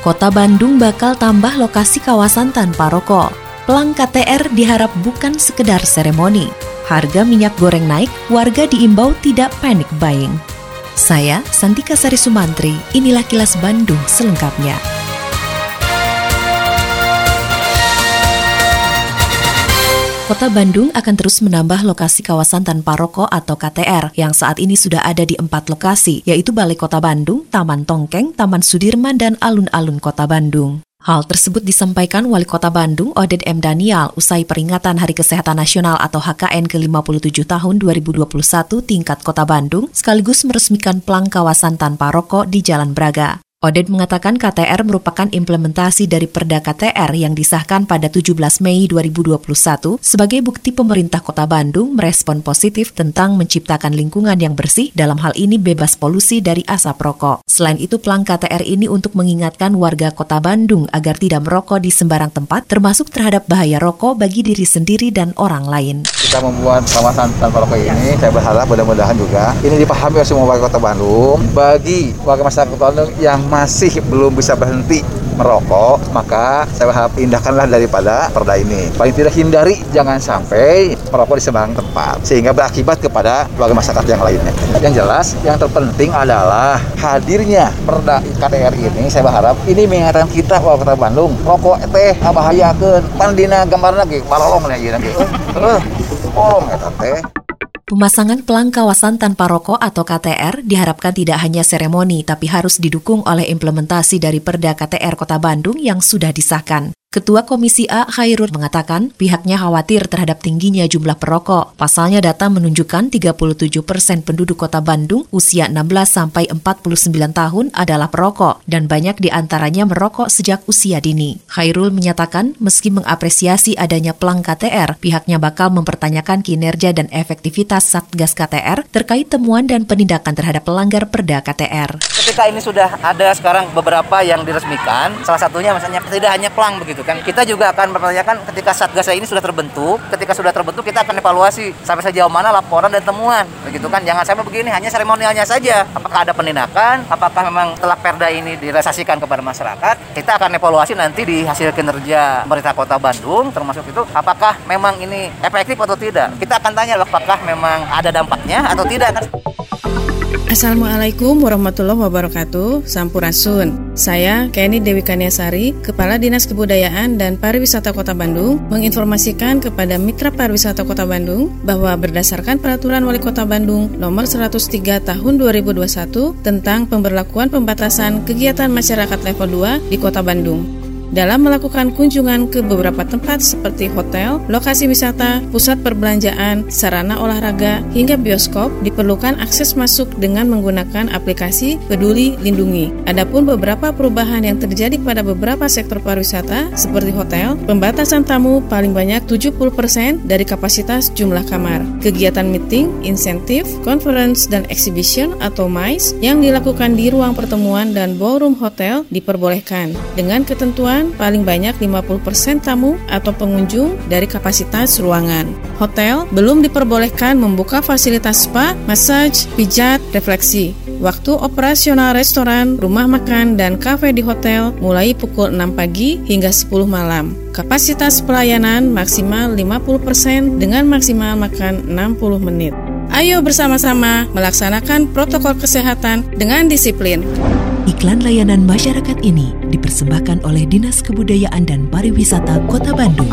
Kota Bandung bakal tambah lokasi kawasan tanpa rokok. Pelang KTR diharap bukan sekedar seremoni. Harga minyak goreng naik, warga diimbau tidak panik buying. Saya, Santika Sari Sumantri, inilah kilas Bandung selengkapnya. Kota Bandung akan terus menambah lokasi kawasan tanpa rokok atau KTR yang saat ini sudah ada di empat lokasi, yaitu Balai Kota Bandung, Taman Tongkeng, Taman Sudirman, dan alun-alun Kota Bandung. Hal tersebut disampaikan Wali Kota Bandung, Oded M. Daniel, usai peringatan Hari Kesehatan Nasional atau HKN ke-57 tahun 2021 tingkat Kota Bandung, sekaligus meresmikan pelang kawasan tanpa rokok di Jalan Braga. Oded mengatakan KTR merupakan implementasi dari Perda KTR yang disahkan pada 17 Mei 2021 sebagai bukti pemerintah Kota Bandung merespon positif tentang menciptakan lingkungan yang bersih dalam hal ini bebas polusi dari asap rokok. Selain itu, pelang KTR ini untuk mengingatkan warga Kota Bandung agar tidak merokok di sembarang tempat termasuk terhadap bahaya rokok bagi diri sendiri dan orang lain. Kita membuat kawasan tanpa rokok ini, saya berharap mudah-mudahan juga ini dipahami oleh semua warga Kota Bandung bagi warga masyarakat Kota Bandung yang masih belum bisa berhenti merokok, maka saya berharap pindahkanlah daripada perda ini. Paling tidak hindari jangan sampai merokok di sembarang tempat sehingga berakibat kepada warga masyarakat yang lainnya. Yang jelas, yang terpenting adalah hadirnya perda KTR ini saya berharap ini mengingatkan kita warga Kota Bandung, rokok teh bahaya ke pandina gambar lagi, malolong lagi nanti. Eh, tolong ya teh. Pemasangan pelang kawasan tanpa rokok atau KTR diharapkan tidak hanya seremoni, tapi harus didukung oleh implementasi dari Perda KTR Kota Bandung yang sudah disahkan. Ketua Komisi A Khairul mengatakan pihaknya khawatir terhadap tingginya jumlah perokok. Pasalnya data menunjukkan 37 persen penduduk kota Bandung usia 16 sampai 49 tahun adalah perokok dan banyak di antaranya merokok sejak usia dini. Khairul menyatakan meski mengapresiasi adanya pelang KTR, pihaknya bakal mempertanyakan kinerja dan efektivitas Satgas KTR terkait temuan dan penindakan terhadap pelanggar perda KTR. Ketika ini sudah ada sekarang beberapa yang diresmikan, salah satunya misalnya tidak hanya pelang begitu gitu kan. Kita juga akan mempertanyakan ketika Satgas ini sudah terbentuk, ketika sudah terbentuk kita akan evaluasi sampai sejauh mana laporan dan temuan, begitu kan. Jangan sampai begini hanya seremonialnya saja. Apakah ada penindakan? Apakah memang telah Perda ini direalisasikan kepada masyarakat? Kita akan evaluasi nanti di hasil kinerja pemerintah Kota Bandung termasuk itu apakah memang ini efektif atau tidak. Kita akan tanya apakah memang ada dampaknya atau tidak kan. Assalamualaikum warahmatullahi wabarakatuh. Sampurasun. Saya Kenny Dewi Kaniasari Kepala Dinas Kebudayaan dan Pariwisata Kota Bandung Menginformasikan kepada Mitra Pariwisata Kota Bandung Bahwa berdasarkan Peraturan Wali Kota Bandung Nomor 103 Tahun 2021 Tentang pemberlakuan pembatasan kegiatan masyarakat level 2 di Kota Bandung dalam melakukan kunjungan ke beberapa tempat seperti hotel, lokasi wisata, pusat perbelanjaan, sarana olahraga, hingga bioskop diperlukan akses masuk dengan menggunakan aplikasi Peduli Lindungi. Adapun beberapa perubahan yang terjadi pada beberapa sektor pariwisata seperti hotel, pembatasan tamu paling banyak 70% dari kapasitas jumlah kamar. Kegiatan meeting, insentif, conference, dan exhibition atau MICE yang dilakukan di ruang pertemuan dan ballroom hotel diperbolehkan dengan ketentuan paling banyak 50% tamu atau pengunjung dari kapasitas ruangan. Hotel belum diperbolehkan membuka fasilitas spa, massage, pijat, refleksi. Waktu operasional restoran, rumah makan, dan kafe di hotel mulai pukul 6 pagi hingga 10 malam. Kapasitas pelayanan maksimal 50% dengan maksimal makan 60 menit. Ayo bersama-sama melaksanakan protokol kesehatan dengan disiplin. Iklan layanan masyarakat ini dipersembahkan oleh Dinas Kebudayaan dan Pariwisata Kota Bandung.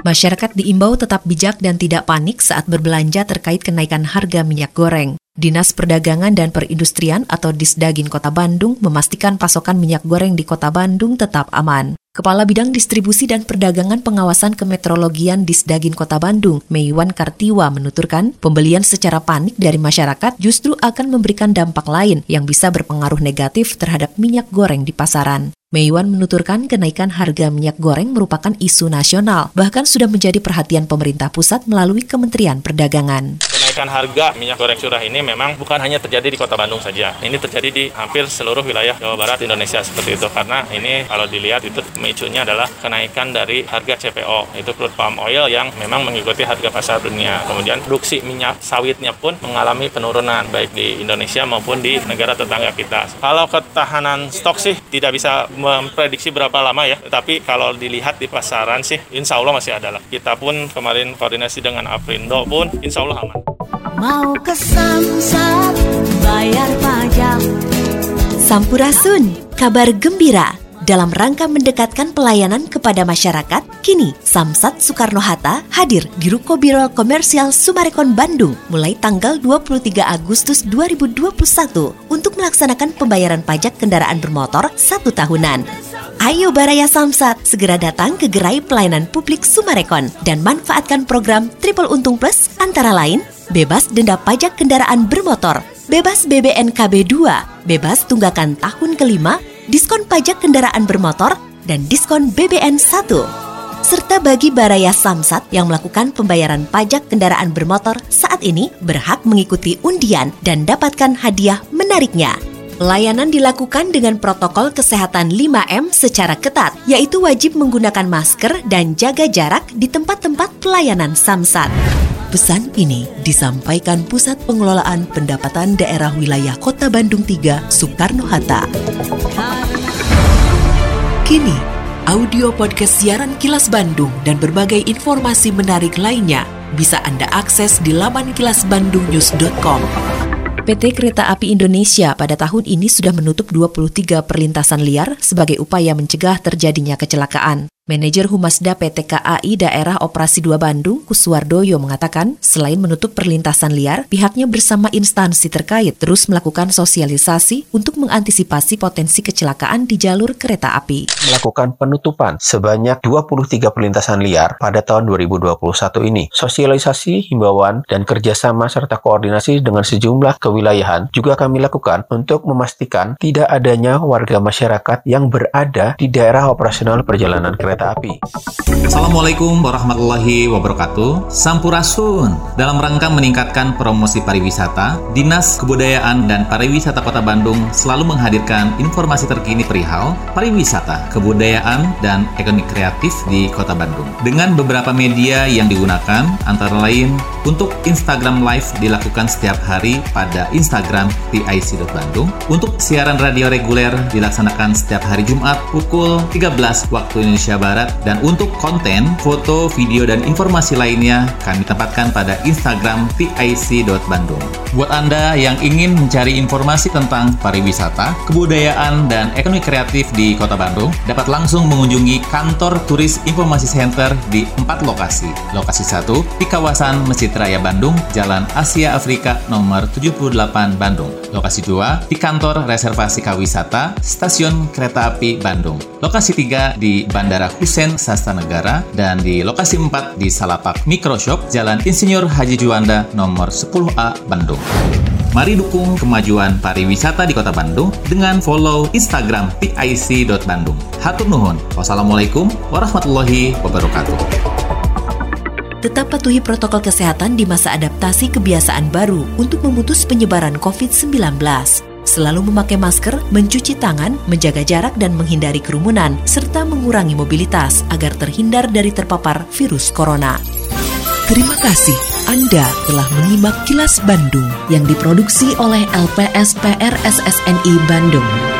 Masyarakat diimbau tetap bijak dan tidak panik saat berbelanja terkait kenaikan harga minyak goreng. Dinas Perdagangan dan Perindustrian atau Disdagin Kota Bandung memastikan pasokan minyak goreng di Kota Bandung tetap aman. Kepala Bidang Distribusi dan Perdagangan Pengawasan Kemetrologian Disdagin Kota Bandung, Meiwan Kartiwa menuturkan, pembelian secara panik dari masyarakat justru akan memberikan dampak lain yang bisa berpengaruh negatif terhadap minyak goreng di pasaran. Meiwan menuturkan kenaikan harga minyak goreng merupakan isu nasional, bahkan sudah menjadi perhatian pemerintah pusat melalui Kementerian Perdagangan. Kenaikan harga minyak goreng curah ini memang bukan hanya terjadi di Kota Bandung saja. Ini terjadi di hampir seluruh wilayah Jawa Barat Indonesia seperti itu karena ini kalau dilihat itu memicunya adalah kenaikan dari harga CPO, itu crude palm oil yang memang mengikuti harga pasar dunia. Kemudian produksi minyak sawitnya pun mengalami penurunan baik di Indonesia maupun di negara tetangga kita. Kalau ketahanan stok sih tidak bisa memprediksi berapa lama ya. Tapi kalau dilihat di pasaran sih, insya Allah masih ada lah. Kita pun kemarin koordinasi dengan Aprindo pun, insya Allah aman. Mau ke Samsat, bayar pajak. Sampurasun, kabar gembira dalam rangka mendekatkan pelayanan kepada masyarakat, kini Samsat Soekarno-Hatta hadir di Ruko Biro Komersial Sumarekon Bandung mulai tanggal 23 Agustus 2021 untuk melaksanakan pembayaran pajak kendaraan bermotor satu tahunan. Ayo Baraya Samsat, segera datang ke gerai pelayanan publik Sumarekon dan manfaatkan program Triple Untung Plus antara lain bebas denda pajak kendaraan bermotor, bebas BBNKB 2, bebas tunggakan tahun kelima, diskon pajak kendaraan bermotor, dan diskon BBN 1 serta bagi Baraya Samsat yang melakukan pembayaran pajak kendaraan bermotor saat ini berhak mengikuti undian dan dapatkan hadiah menariknya. Pelayanan dilakukan dengan protokol kesehatan 5M secara ketat, yaitu wajib menggunakan masker dan jaga jarak di tempat-tempat pelayanan Samsat. Pesan ini disampaikan Pusat Pengelolaan Pendapatan Daerah Wilayah Kota Bandung 3, Soekarno-Hatta. Kini, audio podcast siaran Kilas Bandung dan berbagai informasi menarik lainnya bisa Anda akses di laman kilasbandungnews.com. PT Kereta Api Indonesia pada tahun ini sudah menutup 23 perlintasan liar sebagai upaya mencegah terjadinya kecelakaan. Manajer Humasda PT KAI Daerah Operasi 2 Bandung, Kuswardoyo mengatakan, selain menutup perlintasan liar, pihaknya bersama instansi terkait terus melakukan sosialisasi untuk mengantisipasi potensi kecelakaan di jalur kereta api. Melakukan penutupan sebanyak 23 perlintasan liar pada tahun 2021 ini. Sosialisasi, himbauan, dan kerjasama serta koordinasi dengan sejumlah kewilayahan juga kami lakukan untuk memastikan tidak adanya warga masyarakat yang berada di daerah operasional perjalanan kereta kereta api. Assalamualaikum warahmatullahi wabarakatuh. Sampurasun. Dalam rangka meningkatkan promosi pariwisata, Dinas Kebudayaan dan Pariwisata Kota Bandung selalu menghadirkan informasi terkini perihal pariwisata, kebudayaan, dan ekonomi kreatif di Kota Bandung. Dengan beberapa media yang digunakan, antara lain untuk Instagram Live dilakukan setiap hari pada Instagram PIC.Bandung. Untuk siaran radio reguler dilaksanakan setiap hari Jumat pukul 13 waktu Indonesia Barat Barat dan untuk konten, foto, video, dan informasi lainnya kami tempatkan pada Instagram pic.bandung. Buat Anda yang ingin mencari informasi tentang pariwisata, kebudayaan, dan ekonomi kreatif di Kota Bandung, dapat langsung mengunjungi kantor Turis Informasi Center di empat lokasi. Lokasi satu di kawasan Masjid Raya Bandung, Jalan Asia Afrika nomor 78 Bandung. Lokasi dua di kantor Reservasi Kawisata, Stasiun Kereta Api Bandung. Lokasi tiga di Bandara Isen Sasta Negara dan di lokasi 4 di Salapak Microshop Jalan Insinyur Haji Juanda nomor 10A Bandung. Mari dukung kemajuan pariwisata di Kota Bandung dengan follow Instagram pic.bandung. Hatur nuhun. Wassalamualaikum warahmatullahi wabarakatuh. Tetap patuhi protokol kesehatan di masa adaptasi kebiasaan baru untuk memutus penyebaran COVID-19 selalu memakai masker, mencuci tangan, menjaga jarak dan menghindari kerumunan, serta mengurangi mobilitas agar terhindar dari terpapar virus corona. Terima kasih Anda telah menyimak kilas Bandung yang diproduksi oleh LPSPR SSNI Bandung.